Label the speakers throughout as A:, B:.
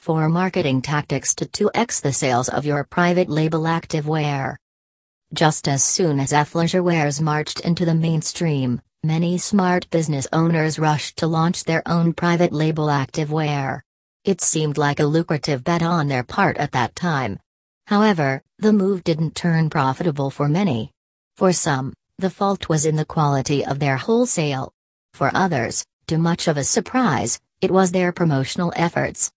A: 4 Marketing Tactics to 2x the sales of your private label activewear. Just as soon as athleisure wears marched into the mainstream, many smart business owners rushed to launch their own private label activewear. It seemed like a lucrative bet on their part at that time. However, the move didn't turn profitable for many. For some, the fault was in the quality of their wholesale. For others, to much of a surprise, it was their promotional efforts.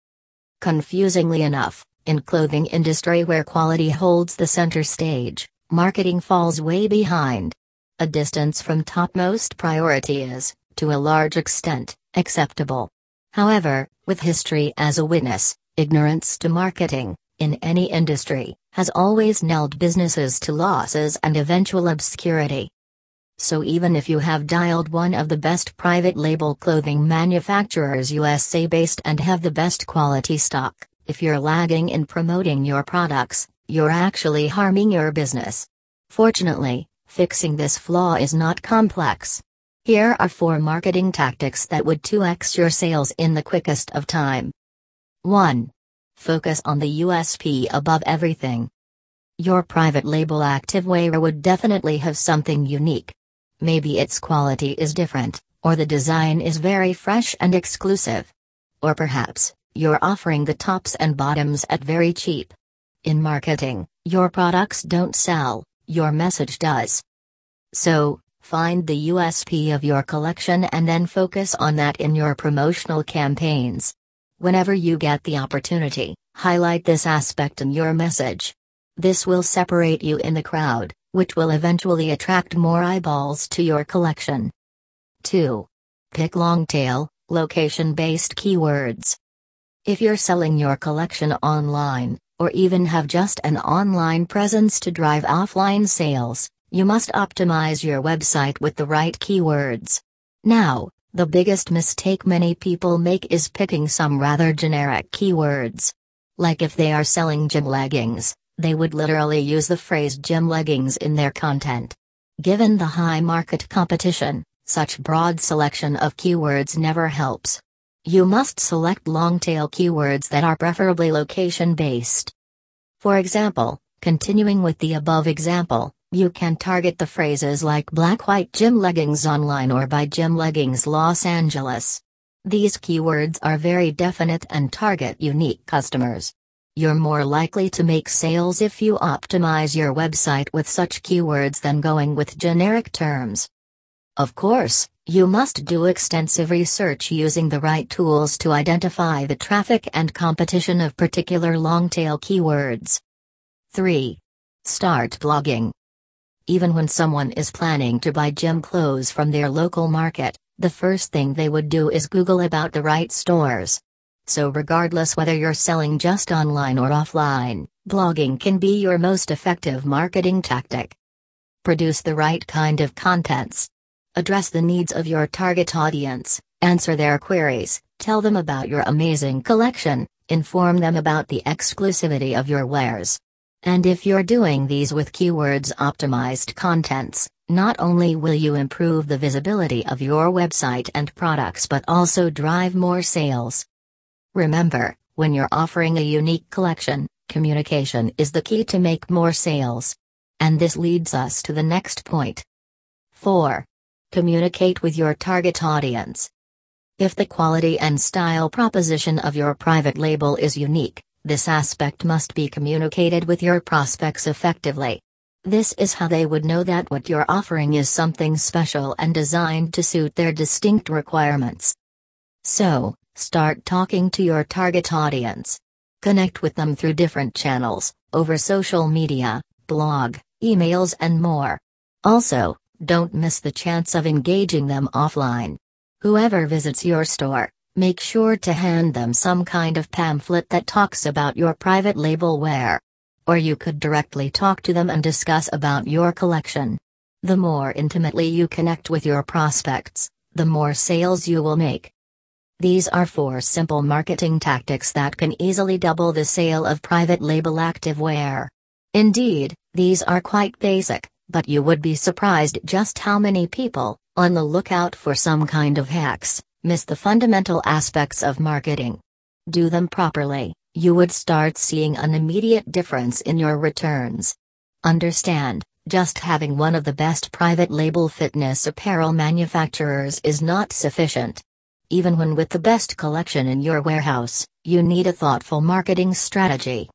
A: Confusingly enough, in clothing industry where quality holds the center stage, marketing falls way behind. A distance from topmost priority is, to a large extent, acceptable. However, with history as a witness, ignorance to marketing, in any industry, has always knelled businesses to losses and eventual obscurity. So even if you have dialed one of the best private label clothing manufacturers USA based and have the best quality stock, if you're lagging in promoting your products, you're actually harming your business. Fortunately, fixing this flaw is not complex. Here are four marketing tactics that would 2x your sales in the quickest of time. 1. Focus on the USP above everything. Your private label activewear would definitely have something unique. Maybe its quality is different, or the design is very fresh and exclusive. Or perhaps, you're offering the tops and bottoms at very cheap. In marketing, your products don't sell, your message does. So, find the USP of your collection and then focus on that in your promotional campaigns. Whenever you get the opportunity, highlight this aspect in your message. This will separate you in the crowd which will eventually attract more eyeballs to your collection. 2. Pick long tail, location based keywords. If you're selling your collection online, or even have just an online presence to drive offline sales, you must optimize your website with the right keywords. Now, the biggest mistake many people make is picking some rather generic keywords. Like if they are selling gym leggings, they would literally use the phrase gym leggings in their content. Given the high market competition, such broad selection of keywords never helps. You must select long tail keywords that are preferably location based. For example, continuing with the above example, you can target the phrases like black white gym leggings online or buy gym leggings Los Angeles. These keywords are very definite and target unique customers. You're more likely to make sales if you optimize your website with such keywords than going with generic terms. Of course, you must do extensive research using the right tools to identify the traffic and competition of particular long-tail keywords. 3. Start blogging. Even when someone is planning to buy gym clothes from their local market, the first thing they would do is Google about the right stores. So, regardless whether you're selling just online or offline, blogging can be your most effective marketing tactic. Produce the right kind of contents. Address the needs of your target audience, answer their queries, tell them about your amazing collection, inform them about the exclusivity of your wares. And if you're doing these with keywords optimized contents, not only will you improve the visibility of your website and products but also drive more sales. Remember, when you're offering a unique collection, communication is the key to make more sales. And this leads us to the next point. 4. Communicate with your target audience. If the quality and style proposition of your private label is unique, this aspect must be communicated with your prospects effectively. This is how they would know that what you're offering is something special and designed to suit their distinct requirements. So, Start talking to your target audience. Connect with them through different channels, over social media, blog, emails, and more. Also, don't miss the chance of engaging them offline. Whoever visits your store, make sure to hand them some kind of pamphlet that talks about your private label wear. Or you could directly talk to them and discuss about your collection. The more intimately you connect with your prospects, the more sales you will make. These are four simple marketing tactics that can easily double the sale of private label activewear. Indeed, these are quite basic, but you would be surprised just how many people, on the lookout for some kind of hacks, miss the fundamental aspects of marketing. Do them properly, you would start seeing an immediate difference in your returns. Understand, just having one of the best private label fitness apparel manufacturers is not sufficient. Even when with the best collection in your warehouse, you need a thoughtful marketing strategy.